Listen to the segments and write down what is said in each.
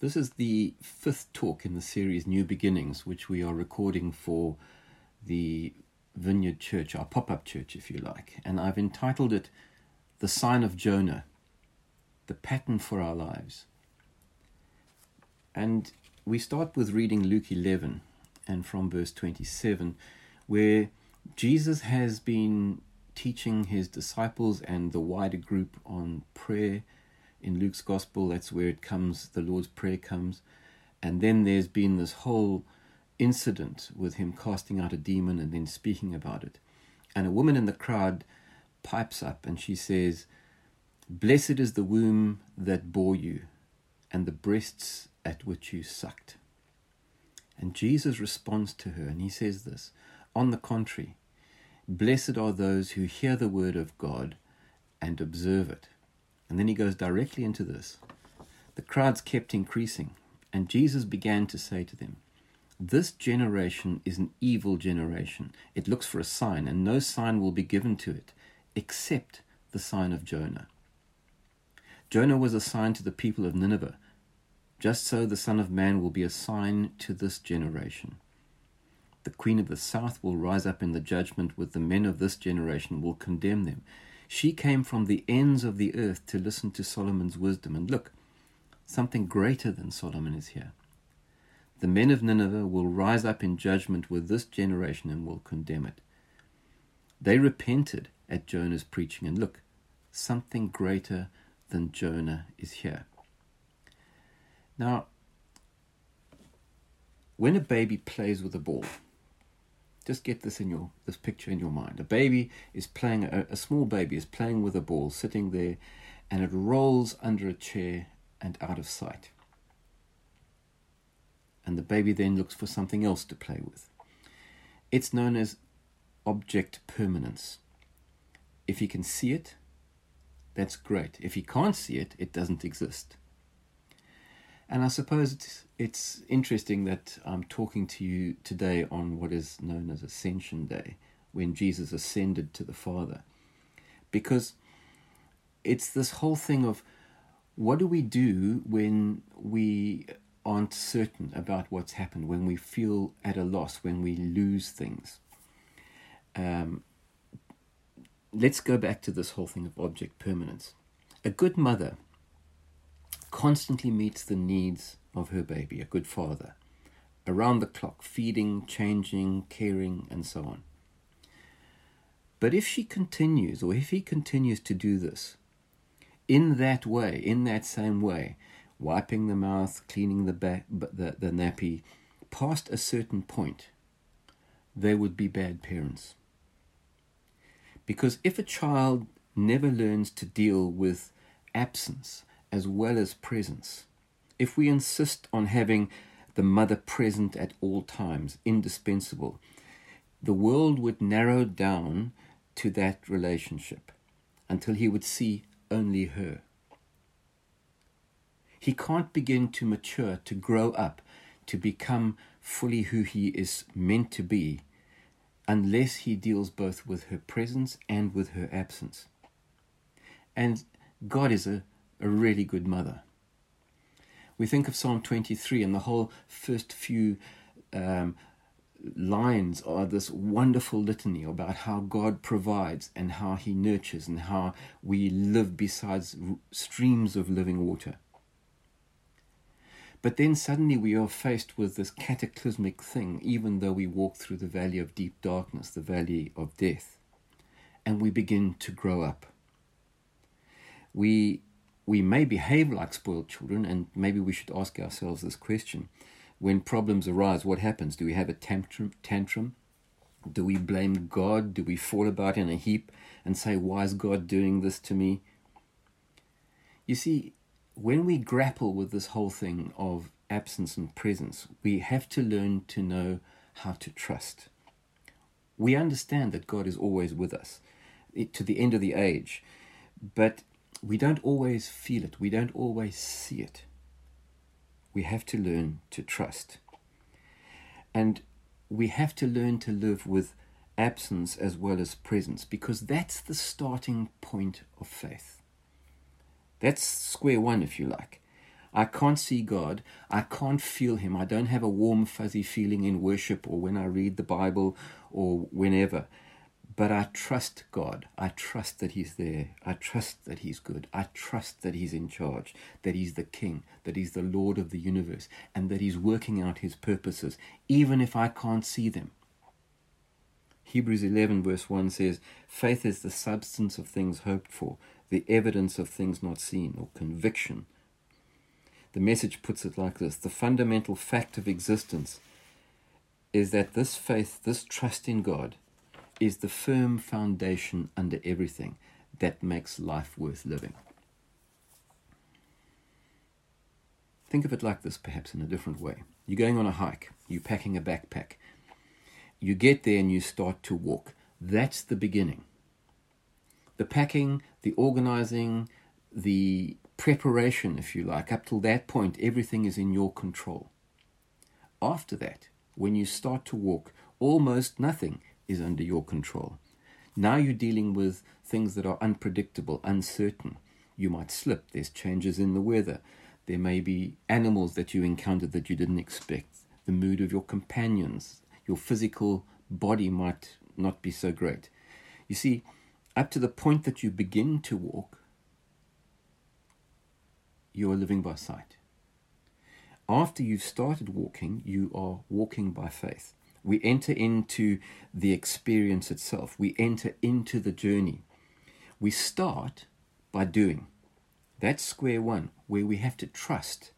This is the fifth talk in the series New Beginnings, which we are recording for the Vineyard Church, our pop up church, if you like. And I've entitled it The Sign of Jonah, the pattern for our lives. And we start with reading Luke 11 and from verse 27, where Jesus has been teaching his disciples and the wider group on prayer in Luke's gospel. That's where it comes, the Lord's Prayer comes. And then there's been this whole incident with him casting out a demon and then speaking about it. And a woman in the crowd pipes up and she says, Blessed is the womb that bore you, and the breasts at which you sucked. And Jesus responds to her and he says this On the contrary, blessed are those who hear the word of God and observe it. And then he goes directly into this. The crowds kept increasing, and Jesus began to say to them, This generation is an evil generation. It looks for a sign, and no sign will be given to it except the sign of Jonah. Jonah was a sign to the people of Nineveh. Just so the Son of Man will be a sign to this generation. The Queen of the South will rise up in the judgment with the men of this generation, will condemn them she came from the ends of the earth to listen to Solomon's wisdom. And look, something greater than Solomon is here. The men of Nineveh will rise up in judgment with this generation and will condemn it. They repented at Jonah's preaching, and look, something greater than Jonah is here. Now, when a baby plays with a ball, just get this in your this picture in your mind. A baby is playing a, a small baby is playing with a ball sitting there and it rolls under a chair and out of sight. And the baby then looks for something else to play with. It's known as object permanence. If he can see it, that's great. If he can't see it, it doesn't exist. And I suppose it's, it's interesting that I'm talking to you today on what is known as Ascension Day, when Jesus ascended to the Father. Because it's this whole thing of what do we do when we aren't certain about what's happened, when we feel at a loss, when we lose things. Um, let's go back to this whole thing of object permanence. A good mother constantly meets the needs of her baby, a good father, around the clock, feeding, changing, caring, and so on. But if she continues, or if he continues to do this, in that way, in that same way, wiping the mouth, cleaning the, back, the, the nappy, past a certain point, they would be bad parents. Because if a child never learns to deal with absence, as well as presence. If we insist on having the mother present at all times, indispensable, the world would narrow down to that relationship until he would see only her. He can't begin to mature, to grow up, to become fully who he is meant to be, unless he deals both with her presence and with her absence. And God is a a really good mother. We think of Psalm 23 and the whole first few um, lines are this wonderful litany about how God provides and how He nurtures and how we live beside streams of living water. But then suddenly we are faced with this cataclysmic thing, even though we walk through the valley of deep darkness, the valley of death, and we begin to grow up. We we may behave like spoiled children, and maybe we should ask ourselves this question. When problems arise, what happens? Do we have a tantrum? tantrum? Do we blame God? Do we fall about in a heap and say, Why is God doing this to me? You see, when we grapple with this whole thing of absence and presence, we have to learn to know how to trust. We understand that God is always with us eh, to the end of the age, but we don't always feel it, we don't always see it. We have to learn to trust. And we have to learn to live with absence as well as presence because that's the starting point of faith. That's square one, if you like. I can't see God. I can't feel Him. I don't have a warm, fuzzy feeling in worship or when I read the Bible or whenever. But I trust God. I trust that He's there. I trust that He's good. I trust that He's in charge, that He's the King, that He's the Lord of the universe, and that He's working out His purposes, even if I can't see them. Hebrews 11, verse 1 says, Faith is the substance of things hoped for, the evidence of things not seen, or conviction. The message puts it like this The fundamental fact of existence is that this faith, this trust in God, is the firm foundation under everything that makes life worth living. Think of it like this, perhaps in a different way. You're going on a hike, you're packing a backpack, you get there and you start to walk. That's the beginning. The packing, the organizing, the preparation, if you like, up till that point, everything is in your control. After that, when you start to walk, almost nothing is under your control. Now you're dealing with things that are unpredictable, uncertain. You might slip, there's changes in the weather, there may be animals that you encountered that you didn't expect, the mood of your companions, your physical body might not be so great. You see, up to the point that you begin to walk, you are living by sight. After you've started walking, you are walking by faith. We enter into the experience itself, we enter into the journey. We start by doing. That's square one, where we have to trust,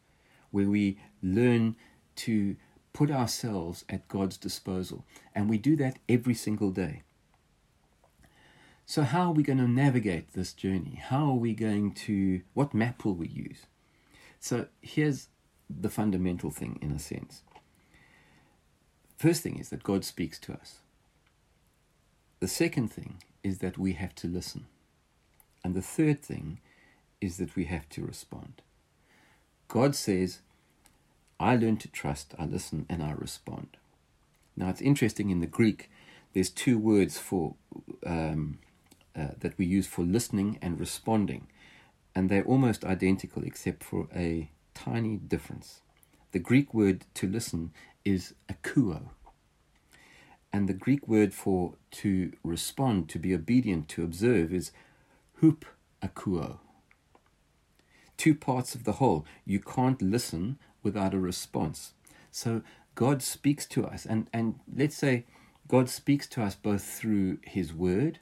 where we learn to put ourselves at God's disposal. And we do that every single day. So, how are we going to navigate this journey? How are we going to, what map will we use? So, here's the fundamental thing in a sense. First thing is that God speaks to us. The second thing is that we have to listen. And the third thing is that we have to respond. God says, I learn to trust, I listen, and I respond. Now, it's interesting in the Greek, there's two words for um, uh, that we use for listening and responding, and they're almost identical except for a tiny difference. The Greek word to listen is akouo, and the Greek word for to respond, to be obedient, to observe is hup akouo. Two parts of the whole. You can't listen without a response. So God speaks to us, and, and let's say God speaks to us both through His Word,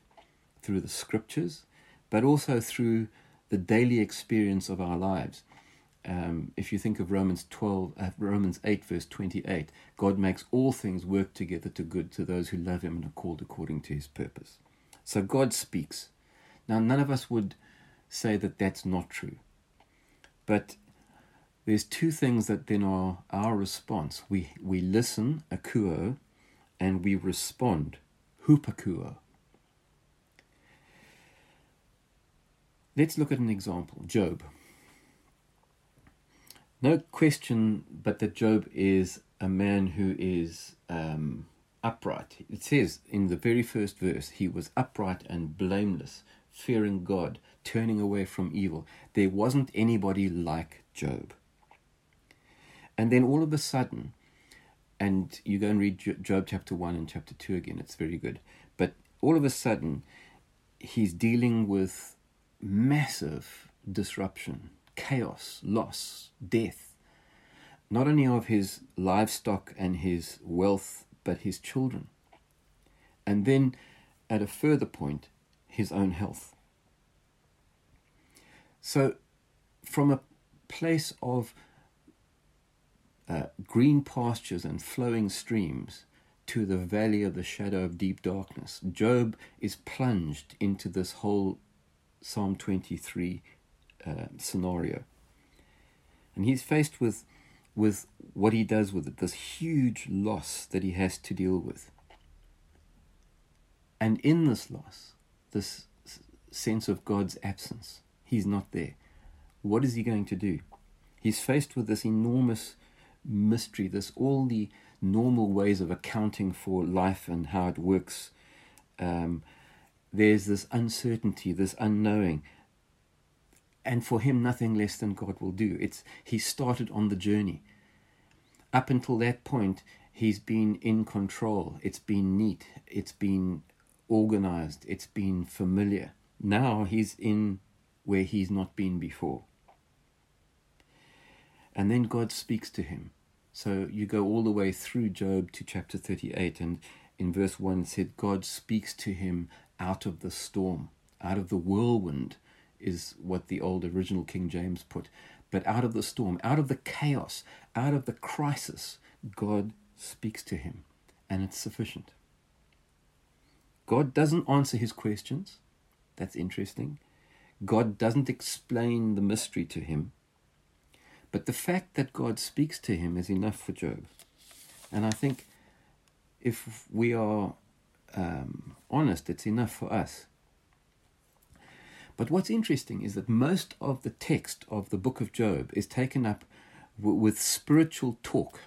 through the Scriptures, but also through the daily experience of our lives. Um, if you think of Romans 12, uh, Romans 8, verse 28, God makes all things work together to good to those who love Him and are called according to His purpose. So God speaks. Now, none of us would say that that's not true. But there's two things that then are our response. We, we listen, akouo, and we respond, hupakouo. Let's look at an example Job. No question but that Job is a man who is um, upright. It says in the very first verse, he was upright and blameless, fearing God, turning away from evil. There wasn't anybody like Job. And then all of a sudden, and you go and read Job chapter 1 and chapter 2 again, it's very good. But all of a sudden, he's dealing with massive disruption, chaos, loss, death, not only of his livestock and his wealth, but his children. And then at a further point, his own health. So, from a place of uh, green pastures and flowing streams to the valley of the shadow of deep darkness. Job is plunged into this whole Psalm 23 uh, scenario. And he's faced with, with what he does with it, this huge loss that he has to deal with. And in this loss, this sense of God's absence, he's not there. What is he going to do? He's faced with this enormous mystery, this all the normal ways of accounting for life and how it works. Um, there's this uncertainty, this unknowing. And for him, nothing less than God will do. It's he started on the journey. Up until that point, he's been in control. It's been neat. It's been organized. It's been familiar. Now he's in where he's not been before. And then God speaks to him. So you go all the way through Job to chapter 38, and in verse 1 it said, God speaks to him out of the storm, out of the whirlwind, is what the old original King James put. But out of the storm, out of the chaos, out of the crisis, God speaks to him, and it's sufficient. God doesn't answer his questions. That's interesting. God doesn't explain the mystery to him. But the fact that God speaks to him is enough for Job. And I think if we are um, honest, it's enough for us. But what's interesting is that most of the text of the book of Job is taken up w- with spiritual talk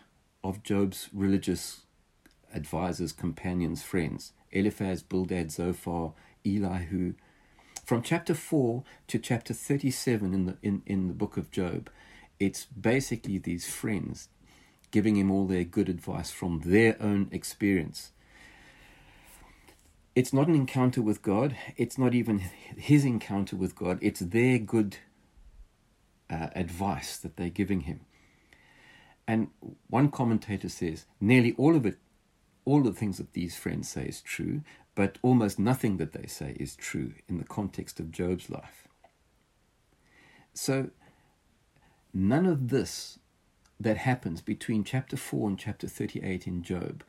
of Job's religious advisors, companions, friends Eliphaz, Bildad, Zophar, Elihu. From chapter 4 to chapter 37 in the, in, in the book of Job, it's basically these friends giving him all their good advice from their own experience it's not an encounter with God. It's not even his encounter with God. It's their good uh, advice that they're giving him. And one commentator says nearly all of it, all the things that these friends say is true, but almost nothing that they say is true in the context of Job's life. So, none of this that happens between chapter 4 and chapter 38 in Job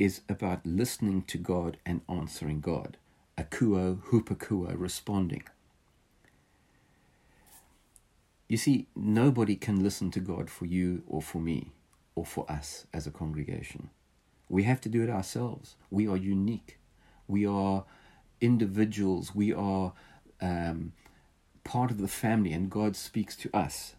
is about listening to God and answering God. Akuo, hupakuo, responding. You see, nobody can listen to God for you or for me or for us as a congregation. We have to do it ourselves. We are unique. We are individuals. We are um, part of the family, and God speaks to us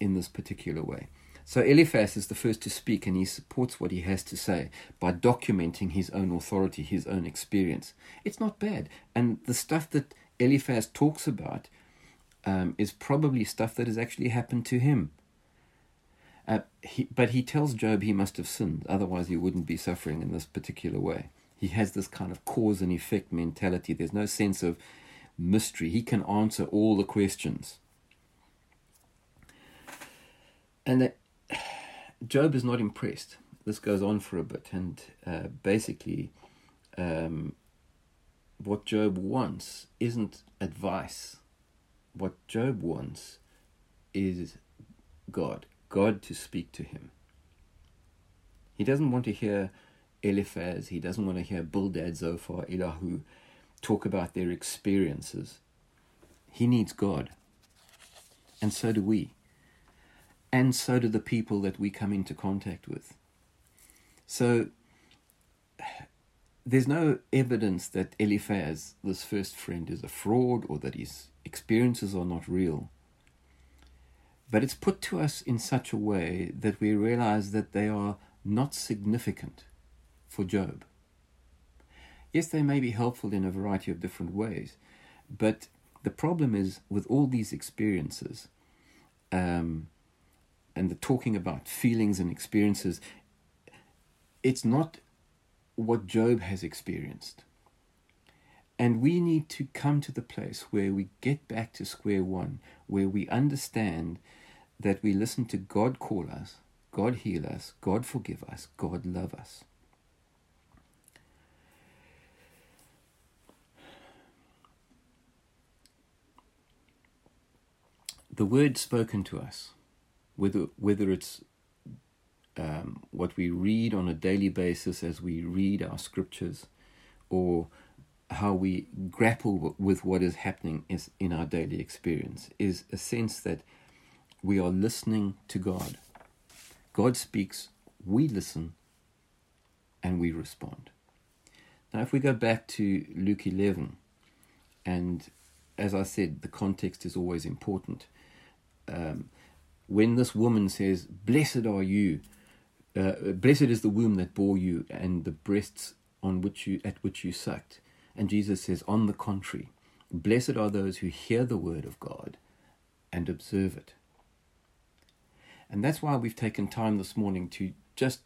in this particular way. So Eliphaz is the first to speak, and he supports what he has to say by documenting his own authority, his own experience. It's not bad. And the stuff that Eliphaz talks about um, is probably stuff that has actually happened to him. Uh, he, but he tells Job he must have sinned, otherwise, he wouldn't be suffering in this particular way. He has this kind of cause and effect mentality. There's no sense of mystery. He can answer all the questions. And that Job is not impressed. This goes on for a bit, and uh, basically, um, what Job wants isn't advice. What Job wants is God, God to speak to him. He doesn't want to hear Eliphaz, he doesn't want to hear Bildad, Zophar, Elihu talk about their experiences. He needs God. And so do we and so do the people that we come into contact with. So there's no evidence that Eliphaz, this first friend, is a fraud or that his experiences are not real. But it's put to us in such a way that we realize that they are not significant for Job. Yes, they may be helpful in a variety of different ways, but the problem is with all these experiences, um, and the talking about feelings and experiences, it's not what Job has experienced. And we need to come to the place where we get back to square one, where we understand that we listen to God call us, God heal us, God forgive us, God love us. The word spoken to us whether whether it's um, what we read on a daily basis as we read our scriptures, or how we grapple with what is happening is in our daily experience, is a sense that we are listening to God. God speaks, we listen, and we respond. Now, if we go back to Luke 11, and as I said, the context is always important. Um, when this woman says, Blessed are you, uh, blessed is the womb that bore you and the breasts on which you at which you sucked. And Jesus says, On the contrary, blessed are those who hear the word of God and observe it. And that's why we've taken time this morning to just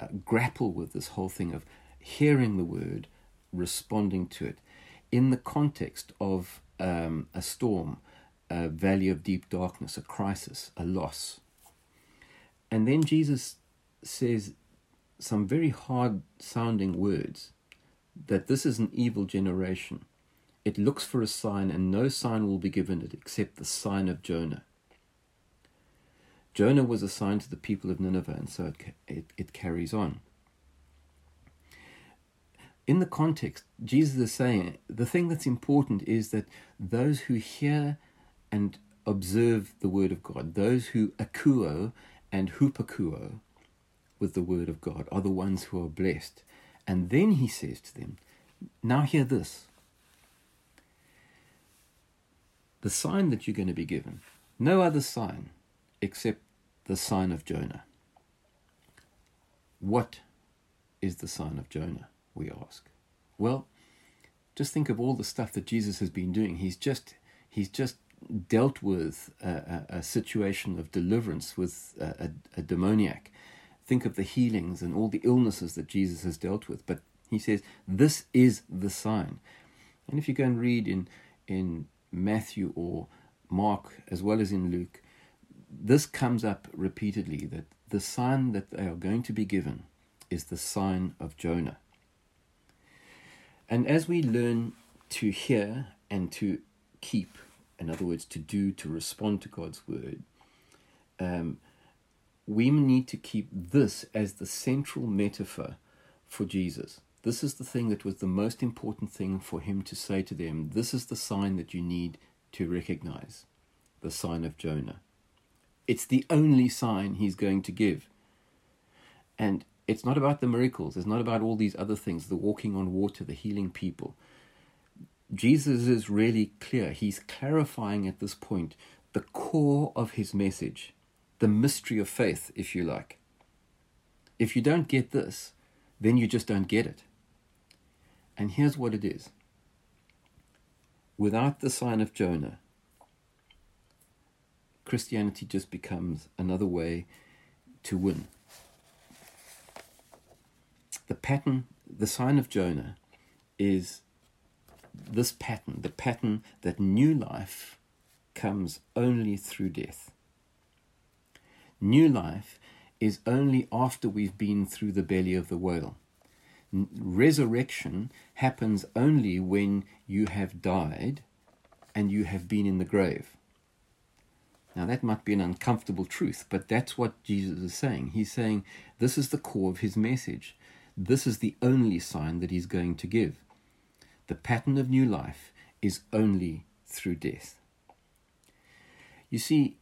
uh, grapple with this whole thing of hearing the word, responding to it in the context of um, a storm, a valley of deep darkness, a crisis, a loss. And then Jesus says some very hard sounding words that this is an evil generation. It looks for a sign, and no sign will be given it except the sign of Jonah. Jonah was assigned to the people of Nineveh, and so it, it, it carries on. In the context, Jesus is saying the thing that's important is that those who hear and observe the word of God, those who akuo and hupakuo with the word of God, are the ones who are blessed. And then he says to them, Now hear this. The sign that you're going to be given, no other sign except the sign of Jonah. What is the sign of Jonah, we ask? Well, just think of all the stuff that Jesus has been doing. He's just he's just dealt with a, a, a situation of deliverance with a, a, demoniac. Think of the healings and all the illnesses that Jesus has dealt with. But he says this is the sign. And if you go and read in in Matthew or Mark as well as in Luke, this comes up repeatedly that the sign that they are going to be given is the sign of Jonah. And as we learn to hear and to keep, in other words, to do, to respond to God's word, um, we need to keep this as the central metaphor for Jesus. This is the thing that was the most important thing for him to say to them. This is the sign that you need to recognize the sign of Jonah. It's the only sign he's going to give. And it's not about the miracles, it's not about all these other things the walking on water, the healing people. Jesus is really clear. He's clarifying at this point the core of his message, the mystery of faith, if you like. If you don't get this, then you just don't get it. And here's what it is without the sign of Jonah, Christianity just becomes another way to win. The pattern, the sign of Jonah, is this pattern, the pattern that new life comes only through death. New life is only after we've been through the belly of the whale. Resurrection happens only when you have died and you have been in the grave. Now, that might be an uncomfortable truth, but that's what Jesus is saying. He's saying this is the core of his message. This is the only sign that he's going to give. The pattern of new life is only through death. You see,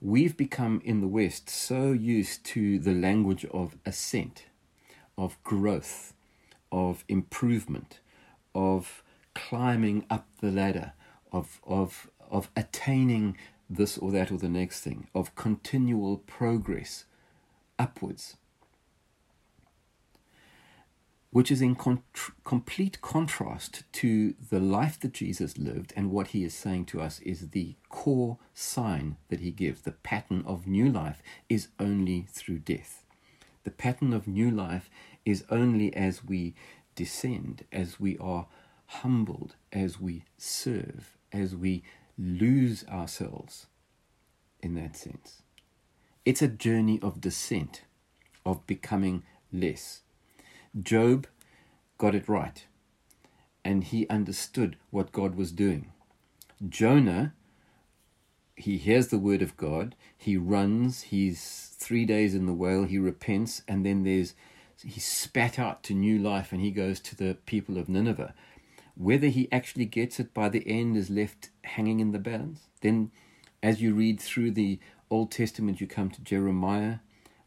we've become in the West so used to the language of ascent, of growth, of improvement, of climbing up the ladder, of, of, of attaining this or that or the next thing, of continual progress upwards, which is in con- complete contrast to the life that Jesus lived, and what he is saying to us is the core sign that he gives. The pattern of new life is only through death. The pattern of new life is only as we descend, as we are humbled, as we serve, as we lose ourselves in that sense. It's a journey of descent, of becoming less. Job got it right, and he understood what God was doing. Jonah, he hears the word of God, he runs, he's three days in the whale, he repents, and then there's he's spat out to new life and he goes to the people of Nineveh. Whether he actually gets it by the end is left hanging in the balance. Then, as you read through the Old Testament, you come to Jeremiah.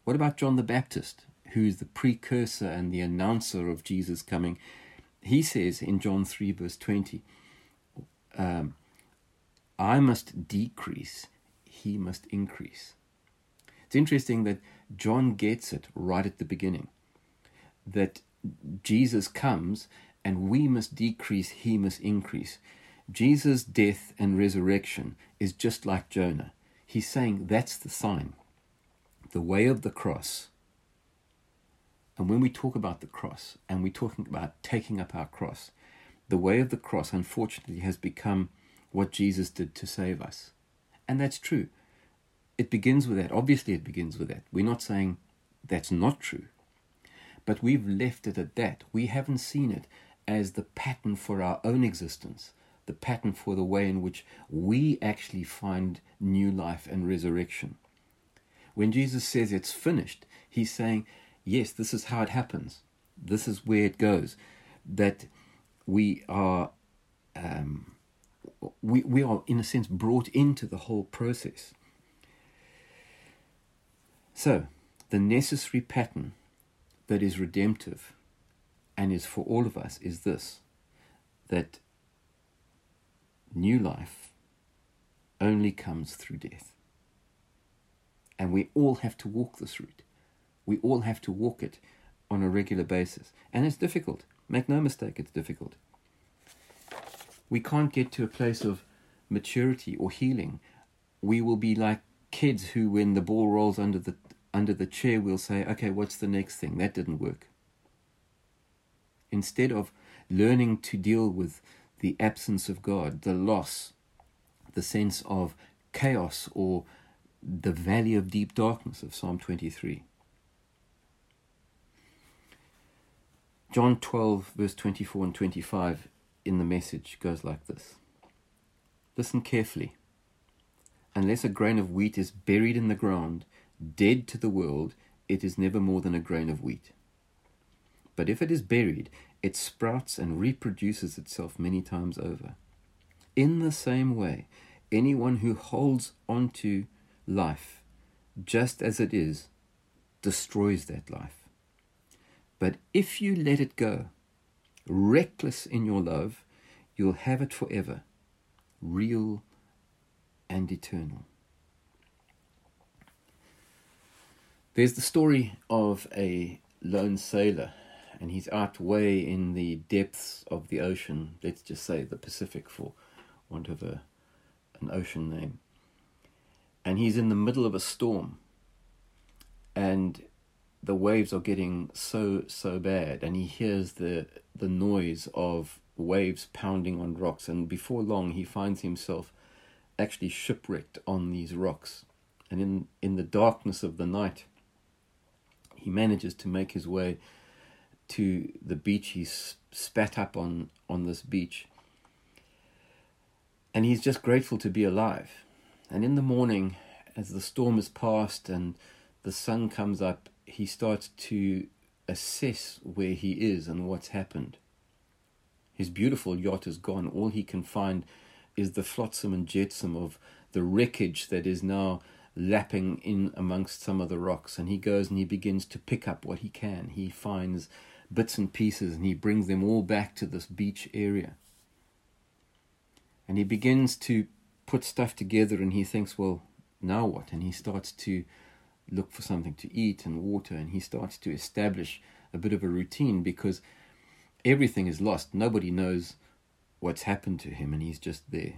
What about John the Baptist, who's the precursor and the announcer of Jesus coming? He says in John 3, verse 20, um, I must decrease, he must increase. It's interesting that John gets it right at the beginning that Jesus comes and we must decrease, he must increase. Jesus' death and resurrection is just like Jonah. He's saying that's the sign, the way of the cross. And when we talk about the cross and we're talking about taking up our cross, the way of the cross, unfortunately, has become what Jesus did to save us. And that's true. It begins with that. Obviously, it begins with that. We're not saying that's not true. But we've left it at that. We haven't seen it as the pattern for our own existence, the pattern for the way in which we actually find new life and resurrection. When Jesus says it's finished, he's saying, yes, this is how it happens. This is where it goes. That we are, um, we, we are, in a sense, brought into the whole process. So, the necessary pattern that is redemptive and is for all of us is this that new life only comes through death. And we all have to walk this route. We all have to walk it on a regular basis. And it's difficult. Make no mistake, it's difficult. We can't get to a place of maturity or healing. We will be like kids who, when the ball rolls under the under the chair, we'll say, okay, what's the next thing? That didn't work. Instead of learning to deal with the absence of God, the loss, the sense of chaos or the valley of deep darkness of Psalm 23. John 12, verse 24 and 25 in the message goes like this Listen carefully. Unless a grain of wheat is buried in the ground, dead to the world, it is never more than a grain of wheat. But if it is buried, it sprouts and reproduces itself many times over. In the same way, anyone who holds on to life just as it is destroys that life. But if you let it go, reckless in your love, you'll have it forever, real and eternal. There's the story of a lone sailor, and he's out way in the depths of the ocean. Let's just say the Pacific, for want of a an ocean name. And he's in the middle of a storm, and the waves are getting so so bad, and he hears the the noise of waves pounding on rocks, and before long he finds himself actually shipwrecked on these rocks, and in in the darkness of the night he manages to make his way to the beach. He's spat up on, on this beach. And he's just grateful to be alive. And in the morning, as the storm is past and the sun comes up, he starts to assess where he is and what's happened. His beautiful yacht is gone. All he can find is the flotsam and jetsam of the wreckage that is now lapping in amongst some of the rocks and he goes and he begins to pick up what he can. He finds bits and pieces and he brings them all back to this beach area. And he begins to put stuff together and he thinks, well, now what? And he starts to look for something to eat and water and he starts to establish a bit of a routine because everything is lost. Nobody knows what's happened to him and he's just there.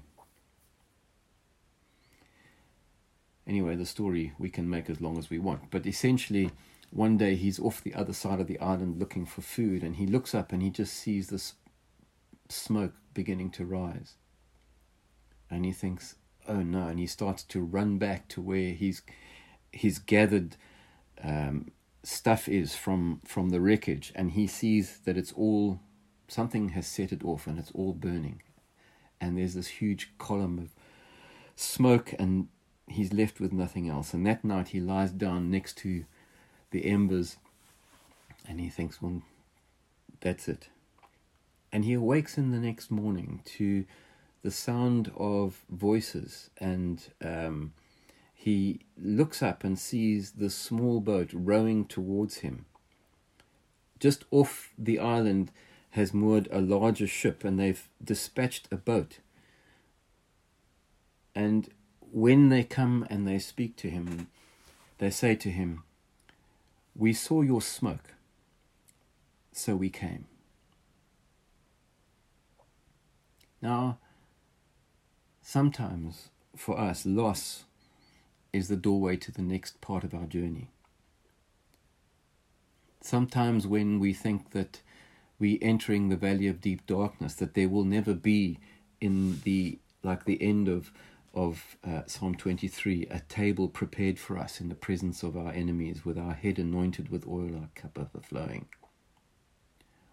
Anyway, the story we can make as long as we want. But essentially, one day he's off the other side of the island looking for food, and he looks up and he just sees this smoke beginning to rise. And he thinks, oh no, and he starts to run back to where he's, he's gathered um, stuff is from, from the wreckage, and he sees that it's all, something has set it off and it's all burning. And there's this huge column of smoke and he's left with nothing else. And that night he lies down next to the embers and he thinks, well, that's it. And he awakes in the next morning to the sound of voices and um, he looks up and sees the small boat rowing towards him. Just off the island has moored a larger ship and they've dispatched a boat. And when they come and they speak to him, they say to him, We saw your smoke, so we came. Now, sometimes for us, loss is the doorway to the next part of our journey. Sometimes when we think that we're entering the valley of deep darkness, that there will never be in the like the end of of uh, Psalm 23, a table prepared for us in the presence of our enemies, with our head anointed with oil, our cup overflowing.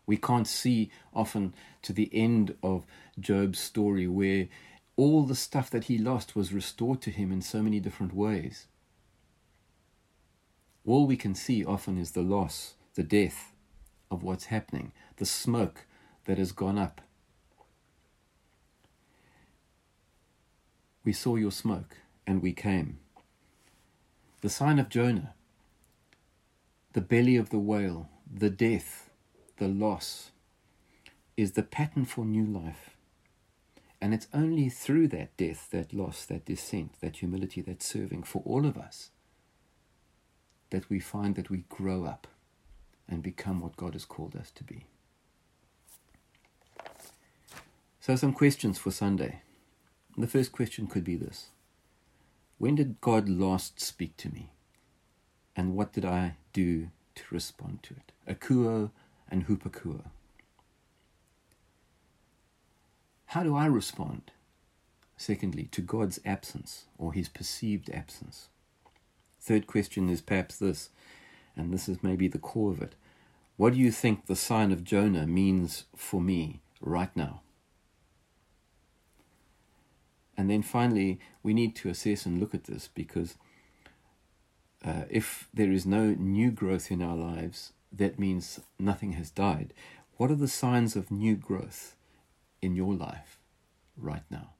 We can't see often to the end of Job's story where all the stuff that he lost was restored to him in so many different ways. All we can see often is the loss, the death of what's happening, the smoke that has gone up We saw your smoke, and we came. The sign of Jonah, the belly of the whale, the death, the loss, is the pattern for new life. And it's only through that death, that loss, that descent, that humility, that serving for all of us that we find that we grow up and become what God has called us to be. So, some questions for Sunday. The first question could be this When did God last speak to me? And what did I do to respond to it? Akuo and hupakuo. How do I respond? Secondly, to God's absence or his perceived absence. Third question is perhaps this, and this is maybe the core of it. What do you think the sign of Jonah means for me right now? And then finally, we need to assess and look at this because uh, if there is no new growth in our lives, that means nothing has died. What are the signs of new growth in your life right now?